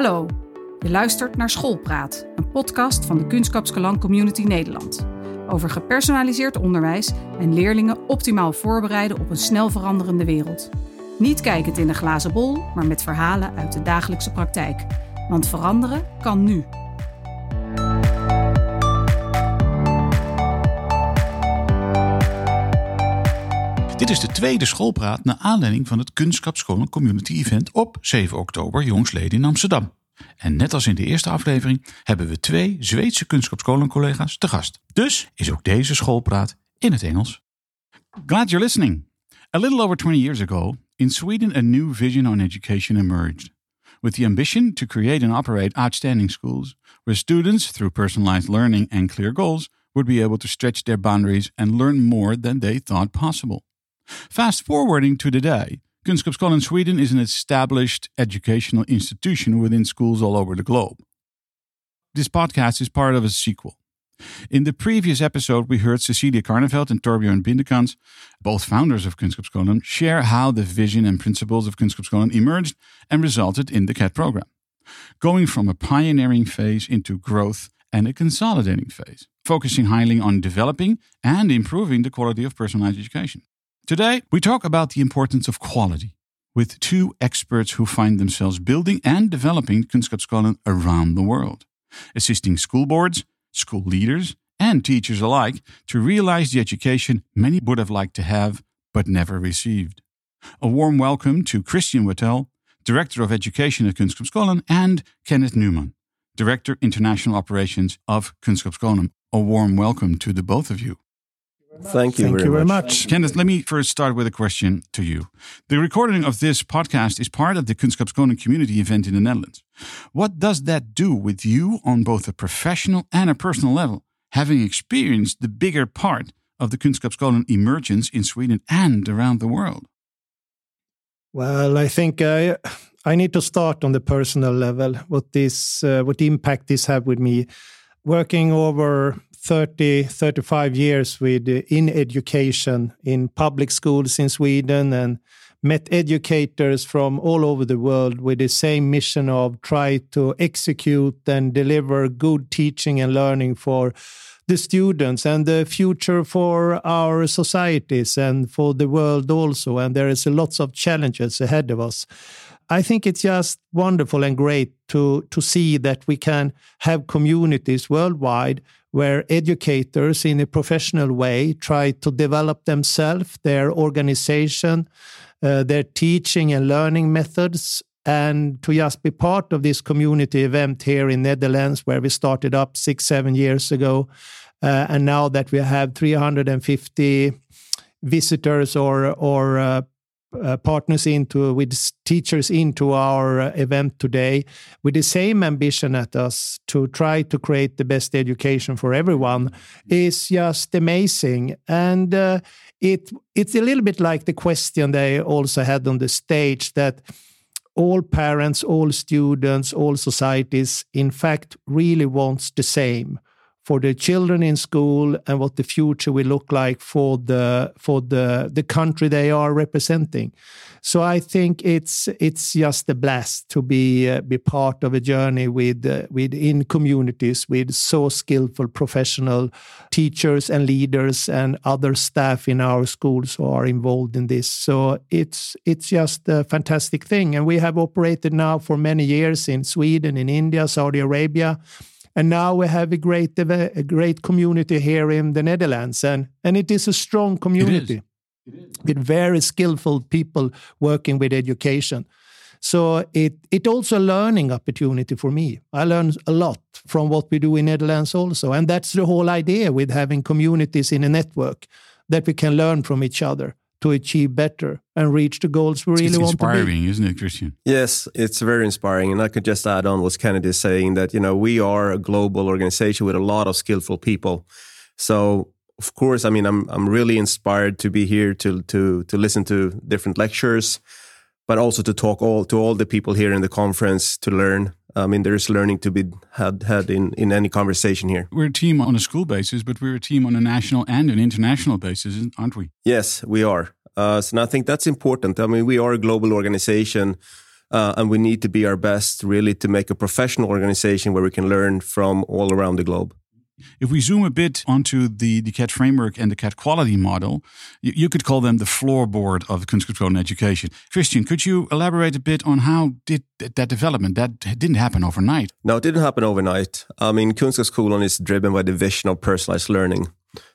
Hallo, je luistert naar Schoolpraat, een podcast van de Kunskapskalan Community Nederland. Over gepersonaliseerd onderwijs en leerlingen optimaal voorbereiden op een snel veranderende wereld. Niet kijkend in een glazen bol, maar met verhalen uit de dagelijkse praktijk. Want veranderen kan nu. Dit is de tweede schoolpraat naar aanleiding van het Kunstschapsscholen Community Event op 7 oktober jongsleden in Amsterdam. En net als in de eerste aflevering hebben we twee Zweedse Kunstschapsscholen-collega's te gast. Dus is ook deze schoolpraat in het Engels. Glad you're listening. A little over 20 years ago, in Sweden a new vision on education emerged. With the ambition to create and operate outstanding schools, where students, through personalized learning and clear goals, would be able to stretch their boundaries and learn more than they thought possible. Fast forwarding to today, Kunskapsskolan Sweden is an established educational institution within schools all over the globe. This podcast is part of a sequel. In the previous episode, we heard Cecilia Carnefeldt and Torbjörn Bindekans, both founders of Kunskapsskolan, share how the vision and principles of Kunskapsskolan emerged and resulted in the KED program, going from a pioneering phase into growth and a consolidating phase, focusing highly on developing and improving the quality of personalized education. Today, we talk about the importance of quality with two experts who find themselves building and developing Kunskapsskolan around the world, assisting school boards, school leaders, and teachers alike to realize the education many would have liked to have but never received. A warm welcome to Christian Wattel, Director of Education at Kunskapsskolan, and Kenneth Newman, Director International Operations of Kunskapsskolan. A warm welcome to the both of you. Thank you, Thank very, you very much. much. Kenneth, let me first start with a question to you. The recording of this podcast is part of the Kunskapsskolan community event in the Netherlands. What does that do with you on both a professional and a personal level, having experienced the bigger part of the Kunskapsskolan emergence in Sweden and around the world? Well, I think I I need to start on the personal level. What this uh, what impact this had with me, working over 30 35 years with in education in public schools in Sweden and met educators from all over the world with the same mission of try to execute and deliver good teaching and learning for the students and the future for our societies and for the world also. And there is lots of challenges ahead of us. I think it's just wonderful and great to to see that we can have communities worldwide where educators in a professional way try to develop themselves their organization uh, their teaching and learning methods. And to just be part of this community event here in Netherlands, where we started up six, seven years ago, uh, and now that we have 350 visitors or or uh, uh, partners into with teachers into our uh, event today with the same ambition at us to try to create the best education for everyone is just amazing. And uh, it it's a little bit like the question they also had on the stage that all parents, all students, all societies, in fact, really wants the same for the children in school and what the future will look like for the for the the country they are representing. So I think it's it's just a blast to be uh, be part of a journey with uh, with in communities with so skillful professional teachers and leaders and other staff in our schools who are involved in this. So it's it's just a fantastic thing, and we have operated now for many years in Sweden, in India, Saudi Arabia and now we have a great a great community here in the Netherlands, and and it is a strong community with very skillful people working with education. So it it also a learning opportunity for me. I learn a lot from what we do in Netherlands also, and that's the whole idea with having communities in a network that we can learn from each other to achieve better and reach the goals we really it's want to be. It's inspiring, isn't it, Christian? Yes, it's very inspiring. And I could just add on what Kenneth is saying that, you know, we are a global organization with a lot of skillful people. So, of course, I mean, I'm, I'm really inspired to be here to, to, to listen to different lectures, but also to talk all to all the people here in the conference to learn. I mean, there is learning to be had, had in, in any conversation here. We're a team on a school basis, but we're a team on a national and an international basis, aren't we? Yes, we are. Uh, so and I think that's important. I mean, we are a global organization Uh, and we need to be our best really to make a professional organization where we can learn from all around the globe. If we zoom a bit onto the, the KED framework and the KED quality model, you, you could call them the floorboard of Kunskapsskolan education. Christian, could you elaborate a bit on how did that development, that didn't happen overnight? No, it didn't happen overnight. I mean, Kunskapsskolan is driven by the vision of personalized learning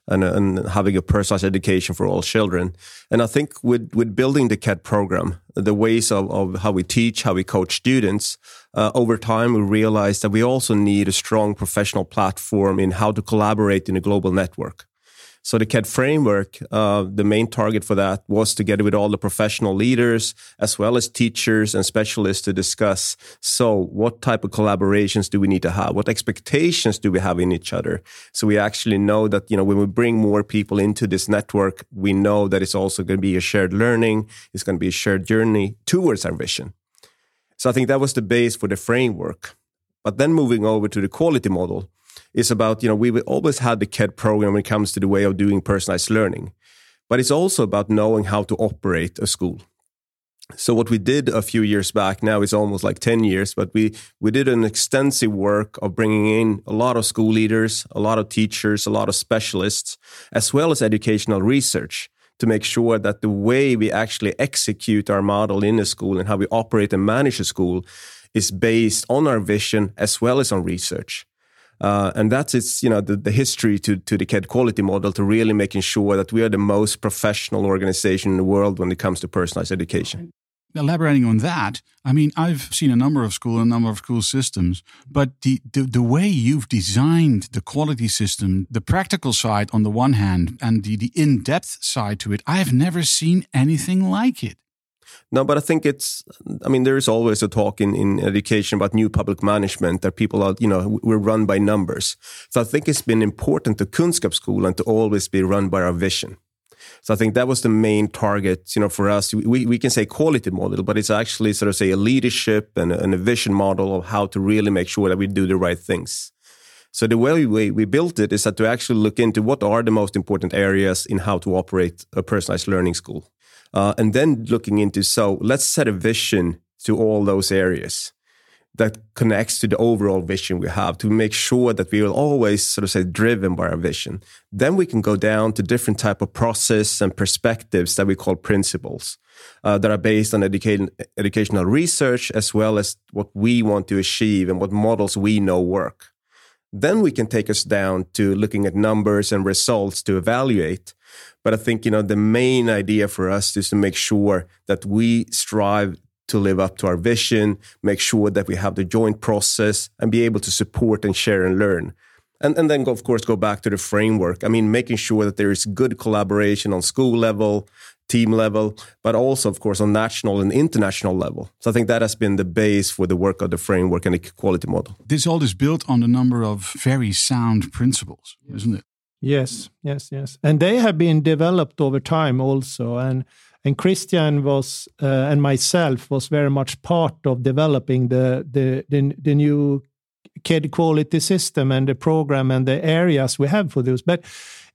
and, and having a personalized education for all children. And I think with, with building the KED program, the ways of, of how we teach, how we coach students, uh, over time we realized that we also need a strong professional platform in how to collaborate in a global network. So the KED framework, uh, the main target for that was together with all the professional leaders as well as teachers and specialists to discuss. So what type of collaborations do we need to have? What expectations do we have in each other? So we actually know that, you know, when we bring more people into this network, we know that it's also going to be a shared learning. It's going to be a shared journey towards our vision. So I think that was the base for the framework. But then moving over to the quality model, is about, you know, we always had the KED program when it comes to the way of doing personalized learning, but it's also about knowing how to operate a school. So what we did a few years back now is almost like 10 years, but we, we did an extensive work of bringing in a lot of school leaders, a lot of teachers, a lot of specialists, as well as educational research to make sure that the way we actually execute our model in a school and how we operate and manage a school is based on our vision as well as on research. Uh, and that's its, you know, the, the history to, to the KED quality model to really making sure that we are the most professional organization in the world when it comes to personalized education. Elaborating on that, I mean, I've seen a number of school, a number of school systems, but the, the, the way you've designed the quality system, the practical side on the one hand, and the, the in depth side to it, I've never seen anything like it. No, but I think it's, I mean, there is always a talk in, in education about new public management that people are, you know, we're run by numbers. So I think it's been important to Kunskapsskolan to always be run by our vision. So I think that was the main target, you know, for us. We, we can say quality model, but it's actually sort of say a leadership and a, and a vision model of how to really make sure that we do the right things. So the way we, we built it is that to actually look into what are the most important areas in how to operate a personalized learning school. Uh, and then looking into so let's set a vision to all those areas that connects to the overall vision we have to make sure that we will always sort of say driven by our vision. Then we can go down to different type of process and perspectives that we call principles uh, that are based on education, educational research as well as what we want to achieve and what models we know work. Then we can take us down to looking at numbers and results to evaluate but I think, you know, the main idea for us is to make sure that we strive to live up to our vision, make sure that we have the joint process and be able to support and share and learn. And, and then, of course, go back to the framework. I mean, making sure that there is good collaboration on school level, team level, but also, of course, on national and international level. So I think that has been the base for the work of the framework and the quality model. This all is built on a number of very sound principles, isn't it? Yes, yes, yes, and they have been developed over time also, and and Christian was uh, and myself was very much part of developing the the the, the new KED quality system and the program and the areas we have for those, but.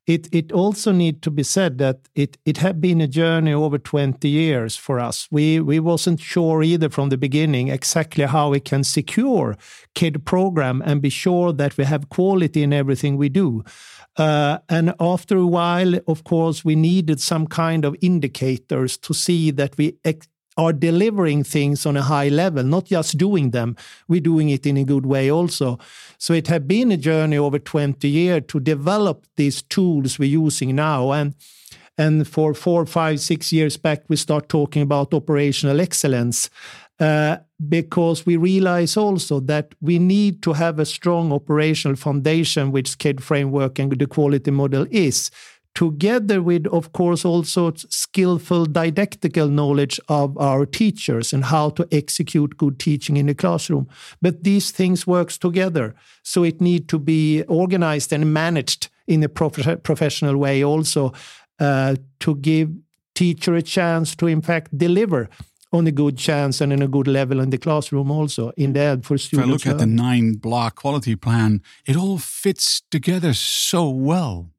It, it also need to be said that it, it had been a journey over 20 years for us. We, we wasn't sure either from the beginning exactly how we can secure KED program and be sure that we have quality in everything we do. Uh, and after a while, of course, we needed some kind of indicators to see that we are delivering things on a high level, not just doing them, we're doing it in a good way also. So it had been a journey over 20 years to develop these tools we're using now. And and for four, five, six years back, we start talking about operational excellence. Uh, because we realize also that we need to have a strong operational foundation, which KED framework and the quality model is, together with, of course, also skillful didactical knowledge of our teachers and how to execute good teaching in the classroom. But these things works together, so it need to be organized and managed in a prof- professional way also uh, to give teacher a chance to in fact deliver on a good chance and in a good level in the classroom also in the end for students. If I look at the nine block quality plan, it all fits together so well.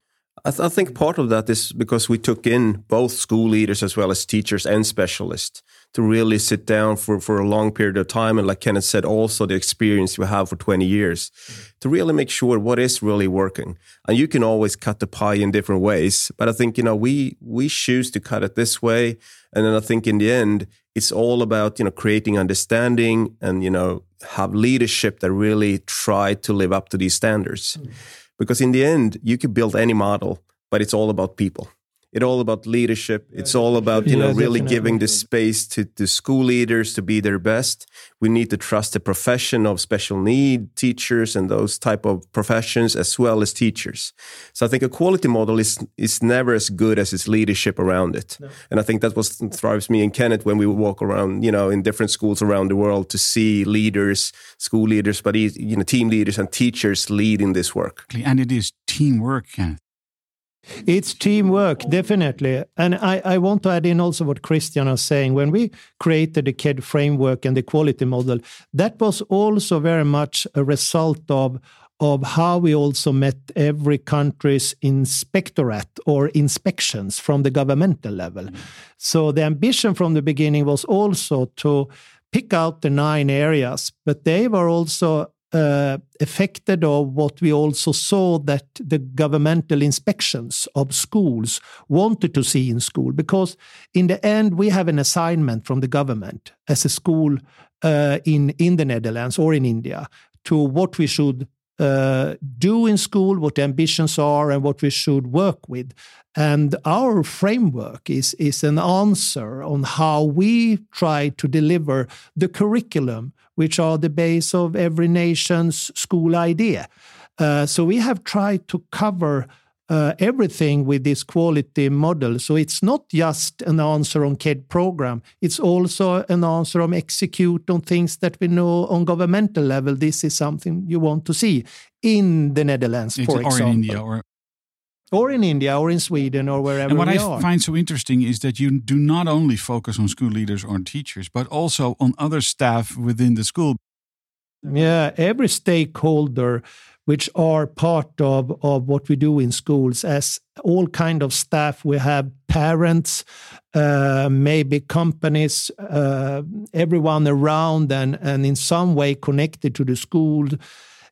I, th- I, think part of that is because we took in both school leaders as well as teachers and specialists to really sit down for, for a long period of time. And like Kenneth said, also the experience you have for 20 years to really make sure what is really working. And you can always cut the pie in different ways. But I think, you know, we, we choose to cut it this way. And then I think in the end, it's all about, you know, creating understanding and, you know, have leadership that really try to live up to these standards. Mm. Because in the end, you could build any model, but it's all about people. It's all about leadership. It's all about you yeah, know really definitely. giving the space to, to school leaders to be their best. We need to trust the profession of special need teachers and those type of professions as well as teachers. So I think a quality model is is never as good as its leadership around it. No. And I think that was thrives me and Kenneth when we walk around you know in different schools around the world to see leaders, school leaders, but you know team leaders and teachers leading this work. And it is teamwork, Kenneth. It's teamwork, definitely. And I, I want to add in also what Christian was saying. When we created the KED framework and the quality model, that was also very much a result of, of how we also met every country's inspectorate or inspections from the governmental level. Mm. So the ambition from the beginning was also to pick out the nine areas, but they were also uh, affected of what we also saw that the governmental inspections of schools wanted to see in school because in the end we have an assignment from the government as a school uh, in in the Netherlands or in India to what we should uh, do in school, what ambitions are, and what we should work with. And our framework is, is an answer on how we try to deliver the curriculum which are the base of every nation's school idea. Uh, so we have tried to cover uh, everything with this quality model. So it's not just an answer on KED program. It's also an answer on execute on things that we know on governmental level. This is something you want to see in the Netherlands, for example. or in India, or or in India or in Sweden or wherever. And what I are. find so interesting is that you do not only focus on school leaders or teachers, but also on other staff within the school. Yeah, every stakeholder which are part of, of what we do in schools as all kind of staff we have parents uh, maybe companies uh, everyone around and, and in some way connected to the school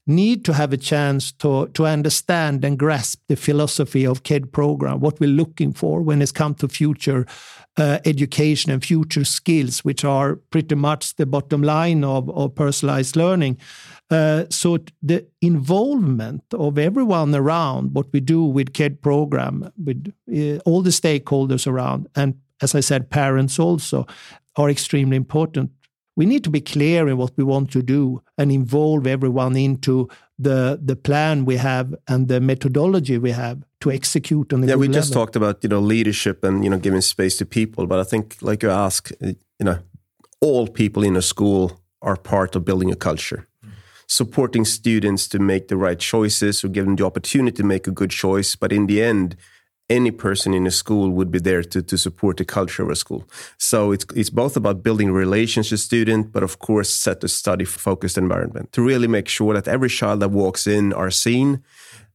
need to have a chance to, to understand and grasp the philosophy of KED program, what we're looking for when it's come to future uh, education and future skills, which are pretty much the bottom line of, of personalized learning. Uh, so the involvement of everyone around what we do with KED program, with uh, all the stakeholders around, and as I said, parents also, are extremely important we need to be clear in what we want to do and involve everyone into the the plan we have and the methodology we have to execute on the yeah we level. just talked about you know leadership and you know giving space to people but i think like you ask you know all people in a school are part of building a culture supporting students to make the right choices or give them the opportunity to make a good choice but in the end any person in a school would be there to, to support the culture of a school. So it's, it's both about building relations with student, but of course set a study focused environment to really make sure that every child that walks in are seen.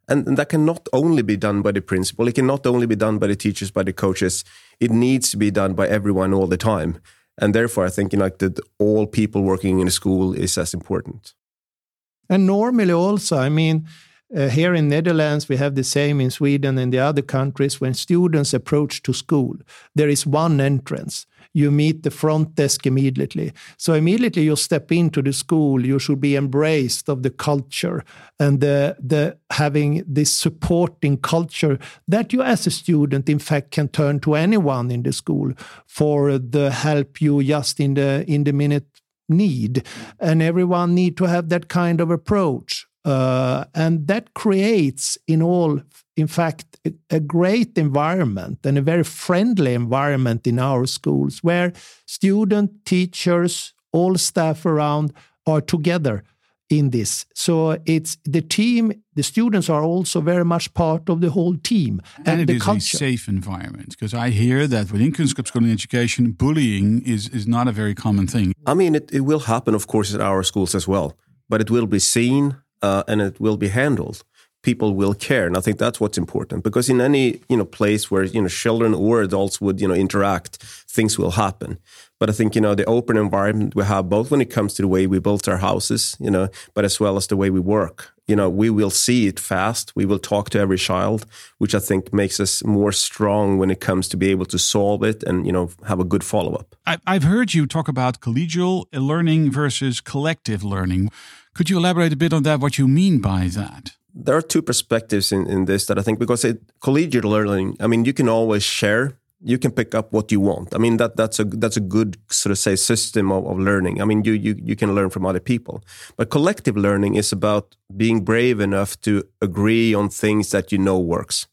And, and that can not only be done by the principal, it can not only be done by the teachers, by the coaches. It needs to be done by everyone all the time. And therefore, I think you know, that all people working in a school is as important. And normally also, I mean, uh, here in Netherlands, we have the same in Sweden and the other countries. When students approach to school, there is one entrance. You meet the front desk immediately. So immediately you step into the school, you should be embraced of the culture and the, the having this supporting culture that you as a student, in fact, can turn to anyone in the school for the help you just in the in the minute need. And everyone need to have that kind of approach uh, and that creates, in all, in fact, a, a, great environment and a very friendly environment in our schools where student, teachers, all staff around are together in this. So it's the team, the students are also very much part of the whole team. And, and it the is culture. a safe environment because I hear that within Kunskapsskolan education, bullying is, is not a very common thing. I mean, it, it will happen, of course, at our schools as well, but it will be seen uh, and it will be handled. people will care. And I think that's what's important because in any, you know, place where, you know, children or adults would, you know, interact, things will happen. But I think, you know, the open environment we have, both when it comes to the way we built our houses, you know, but as well as the way we work, you know, we will see it fast. We will talk to every child, which I think makes us more strong when it comes to be able to solve it and, you know, have a good follow up. I've heard you talk about collegial learning versus collective learning. Could you elaborate a bit on that, what you mean by that? There are two perspectives in, in this that I think because it, collegiate learning, I mean, you can always share you can pick up what you want. I mean that that's a that's a good sort of say system of, of learning. I mean you you you can learn from other people, but collective learning is about being brave enough to agree on things that you know works,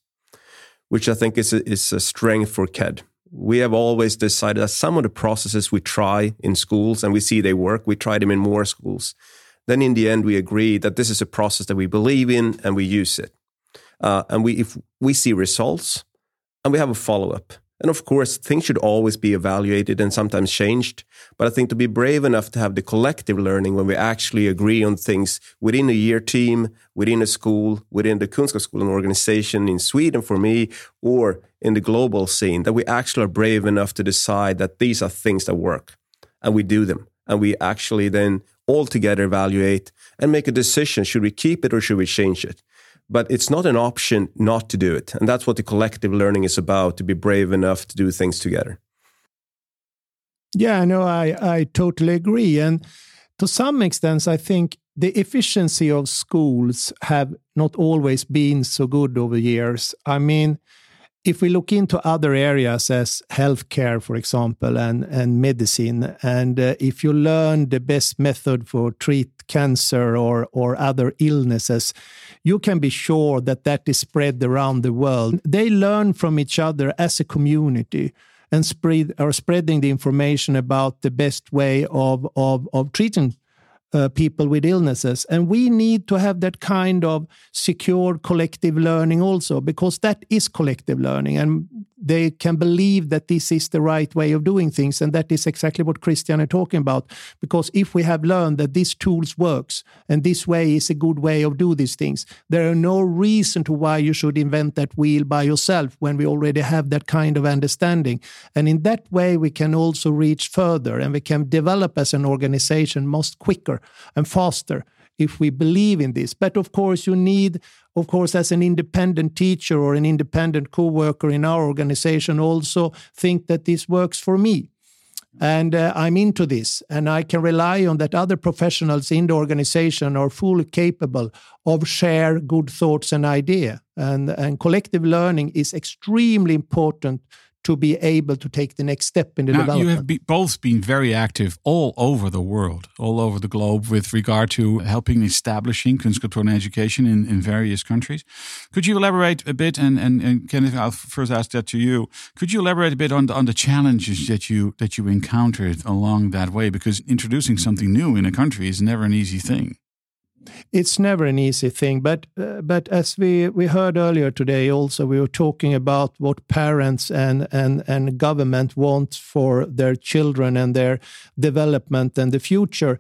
which I think is a, is a strength for KED. We have always decided that some of the processes we try in schools and we see they work, we try them in more schools. Then in the end, we agree that this is a process that we believe in and we use it. Uh, and we if we see results and we have a follow up and of course, things should always be evaluated and sometimes changed. But I think to be brave enough to have the collective learning when we actually agree on things within a year team, within a school, within the Kunskapsskolan organization in Sweden for me, or in the global scene, that we actually are brave enough to decide that these are things that work and we do them. And we actually then all together evaluate and make a decision should we keep it or should we change it? but it's not an option not to do it. And that's what the collective learning is about to be brave enough to do things together. Yeah, no, I, I totally agree. And to some extent, I think the efficiency of schools have not always been so good over years. I mean, if we look into other areas as healthcare, for example, and, and medicine, and uh, if you learn the best method for treat cancer or, or other illnesses, you can be sure that that is spread around the world. They learn from each other as a community and spread are spreading the information about the best way of of, of treating uh, people with illnesses. And we need to have that kind of secure collective learning also, because that is collective learning. And they can believe that this is the right way of doing things. And that is exactly what Christian are talking about. Because if we have learned that this tools works and this way is a good way of do these things, there are no reason to why you should invent that wheel by yourself when we already have that kind of understanding. And in that way, we can also reach further and we can develop as an organization most quicker and faster if we believe in this. But of course, you need, of course, as an independent teacher or an independent co-worker in our organization, also think that this works for me. And uh, I'm into this, and I can rely on that other professionals in the organization are fully capable of share good thoughts and idea. And, and collective learning is extremely important to be able to take the next step in the now, development. You have be, both been very active all over the world, all over the globe, with regard to helping establishing Kunskapsskolan education in, in various countries. Could you elaborate a bit? And, and, and Kenneth, I'll first ask that to you. Could you elaborate a bit on the, on the challenges that you that you encountered along that way? Because introducing something new in a country is never an easy thing it's never an easy thing but uh, but as we we heard earlier today also we were talking about what parents and and and government want for their children and their development and the future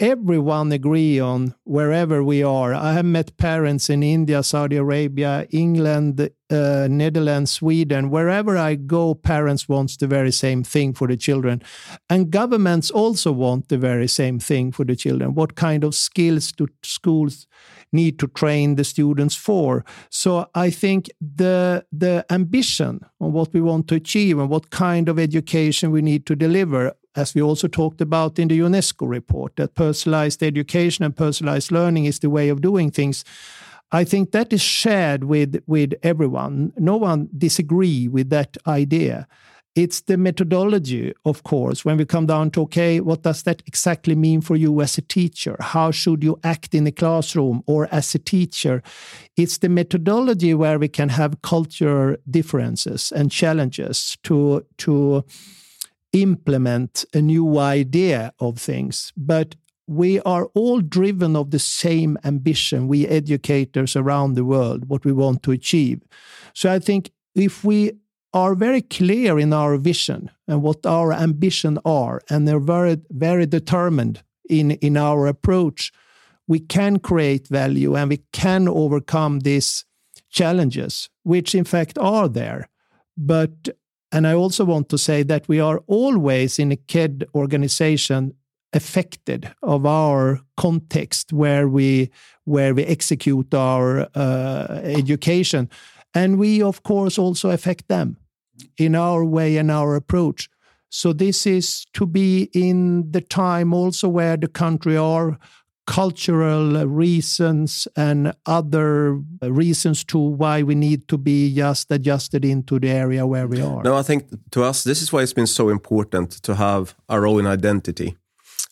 everyone agree on wherever we are. I have met parents in India, Saudi Arabia, England, uh, Netherlands, Sweden. Wherever I go, parents want the very same thing for the children, and governments also want the very same thing for the children. What kind of skills do schools need to train the students for? So I think the the ambition on what we want to achieve and what kind of education we need to deliver as we also talked about in the UNESCO report, that personalized education and personalized learning is the way of doing things. I think that is shared with, with everyone. No one disagree with that idea. It's the methodology, of course, when we come down to, okay, what does that exactly mean for you as a teacher? How should you act in the classroom or as a teacher? It's the methodology where we can have cultural differences and challenges to, to implement a new idea of things. But we are all driven of the same ambition, we educators around the world, what we want to achieve. So I think if we are very clear in our vision and what our ambition are, and they're very, very determined in, in our approach, we can create value and we can overcome these challenges, which in fact are there. But, and I also want to say that we are always in a KED organization affected of our context where we where we execute our uh, education. And we of course also affect them in our way and our approach. So this is to be in the time also where the country are cultural reasons and other reasons to why we need to be just adjusted into the area where we are. No, I think to us, this is why it's been so important to have our own identity,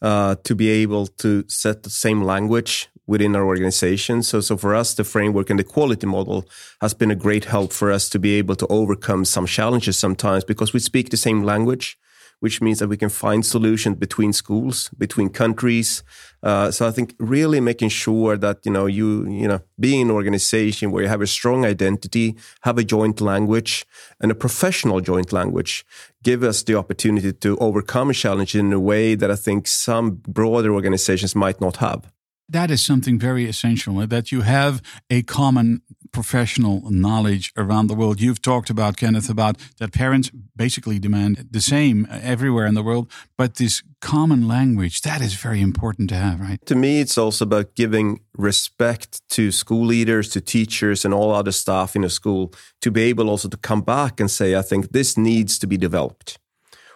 uh, to be able to set the same language within our organization. So, so for us, the framework and the quality model has been a great help for us to be able to overcome some challenges sometimes because we speak the same language which means that we can find solutions between schools, between countries. Uh, so I think really making sure that you know you you know being an organization where you have a strong identity, have a joint language and a professional joint language, give us the opportunity to overcome a challenge in a way that I think some broader organizations might not have that is something very essential that you have a common professional knowledge around the world. You've talked about, Kenneth, about that parents basically demand the same everywhere in the world, but this common language, that is very important to have, right? To me, it's also about giving respect to school leaders, to teachers, and all other staff in a school to be able also to come back and say, I think this needs to be developed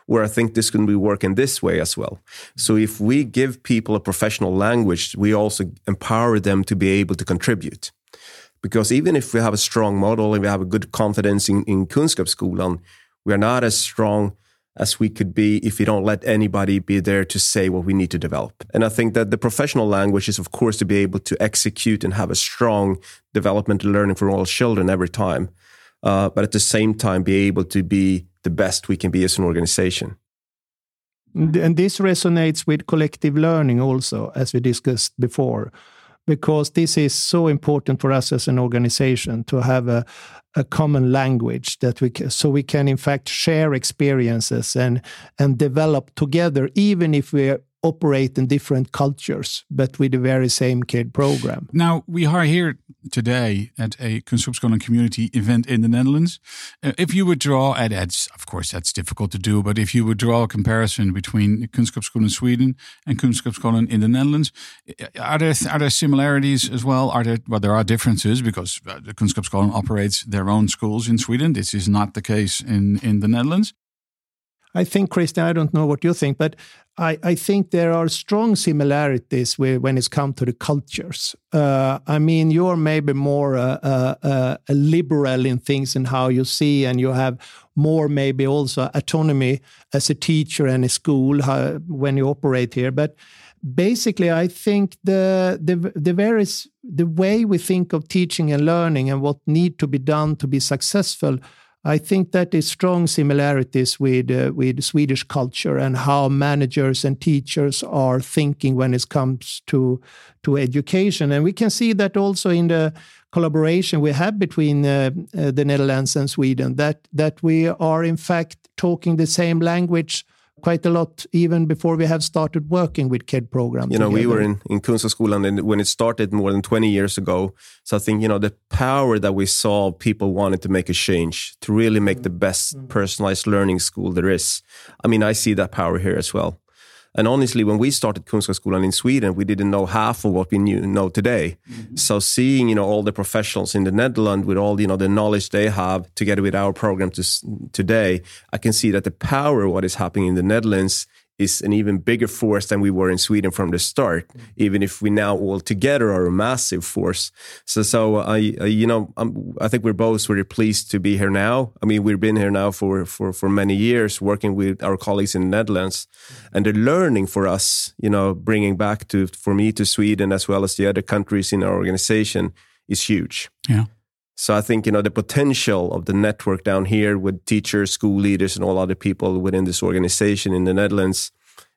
where I think this can be working this way as well. So if we give people a professional language, we also empower them to be able to contribute. Because even if we have a strong model and we have a good confidence in, in Kunskapsskolan, we are not as strong as we could be if we don't let anybody be there to say what we need to develop. And I think that the professional language is, of course, to be able to execute and have a strong development and learning for all children every time. Uh, but at the same time, be able to be the best we can be as an organization. And this resonates with collective learning also, as we discussed before because this is so important for us as an organization to have a, a common language that we can, so we can in fact share experiences and and develop together even if we operate in different cultures, but with the very same KED program. Now, we are here today at a Kunskapsskolan community event in the Netherlands. Uh, if you would draw, and that's, of course, that's difficult to do, but if you would draw a comparison between Kunskapsskolan Sweden and Kunskapsskolan in the Netherlands, uh, are there, are there similarities as well? Are there, well, there are differences because uh, the Kunskapsskolan operates their own schools in Sweden. This is not the case in, in the Netherlands. I think, Christian, I don't know what you think, but I, I think there are strong similarities with, when it's come to the cultures. Uh, I mean, you're maybe more uh, uh, uh, liberal in things and how you see, and you have more maybe also autonomy as a teacher and a school how, when you operate here. But basically, I think the the the various the way we think of teaching and learning and what need to be done to be successful I think that is strong similarities with uh, with Swedish culture and how managers and teachers are thinking when it comes to to education, and we can see that also in the collaboration we have between uh, uh, the Netherlands and Sweden. That that we are in fact talking the same language quite a lot even before we have started working with KED programs. You know, together. we were in, in Kunskapsskolan and when it started more than 20 years ago. So I think, you know, the power that we saw people wanted to make a change, to really make the best mm. personalized learning school there is. I mean, I see that power here as well. And honestly, when we started Kunskapsskolan in Sweden, we didn't know half of what we knew know today. Mm-hmm. So seeing, you know, all the professionals in the Netherlands with all, you know, the knowledge they have together with our program to, today, I can see that the power of what is happening in the Netherlands is an even bigger force than we were in Sweden from the start, mm-hmm. even if we now all together are a massive force. So, so I, I you know, I'm, i think we're both very pleased to be here now. I mean, we've been here now for, for, for many years working with our colleagues in the Netherlands mm-hmm. and the learning for us, you know, bringing back to, for me to Sweden as well as the other countries in our organization is huge. Yeah. So I think you know the potential of the network down here with teachers, school leaders, and all other people within this organization in the Netherlands.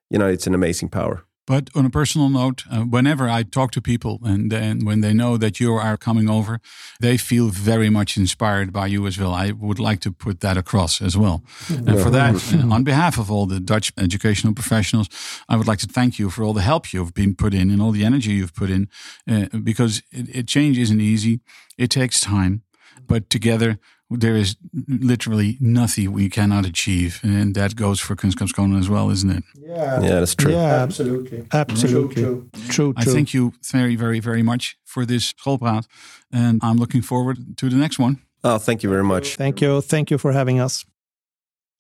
You know, it's an amazing power. But on a personal note, uh, whenever I talk to people and, and when they know that you are coming over, they feel very much inspired by you as well. I would like to put that across as well. And for that, uh, on behalf of all the Dutch educational professionals, I would like to thank you for all the help you've been put in and all the energy you've put in, uh, because it, it, change isn't easy. It takes time, but together there is literally nothing we cannot achieve, and that goes for Kunskapsskolan as well, isn't it? Yeah, yeah, that's true. Yeah, absolutely, absolutely, true, true. true. I thank you very, very, very much for this schoolpraat, and I'm looking forward to the next one. Oh, thank you very much. Thank you, thank you for having us.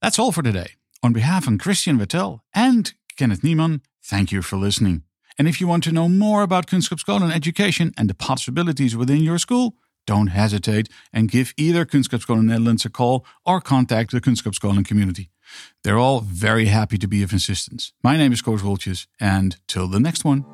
That's all for today. On behalf of Christian Vettel and Kenneth Niemann, thank you for listening. And if you want to know more about Kunskapsskolan education and the possibilities within your school, don't hesitate and give either Kunskapsskolan Netherlands a call or contact the Kunskapsskolan community. They're all very happy to be of assistance. My name is Koos Woltjes, and till the next one.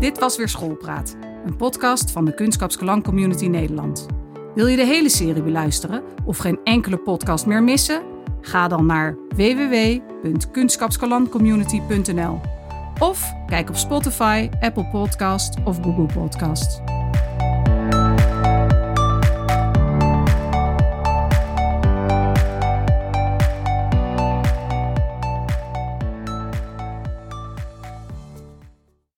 Dit was weer Schoolpraat, een podcast van de Kunskapsskolan Community Nederland. Wil je de hele serie beluisteren of geen enkele podcast meer missen? Ga dan naar www.kunstkapskalandcommunity.nl of kijk op Spotify, Apple Podcast of Google Podcast.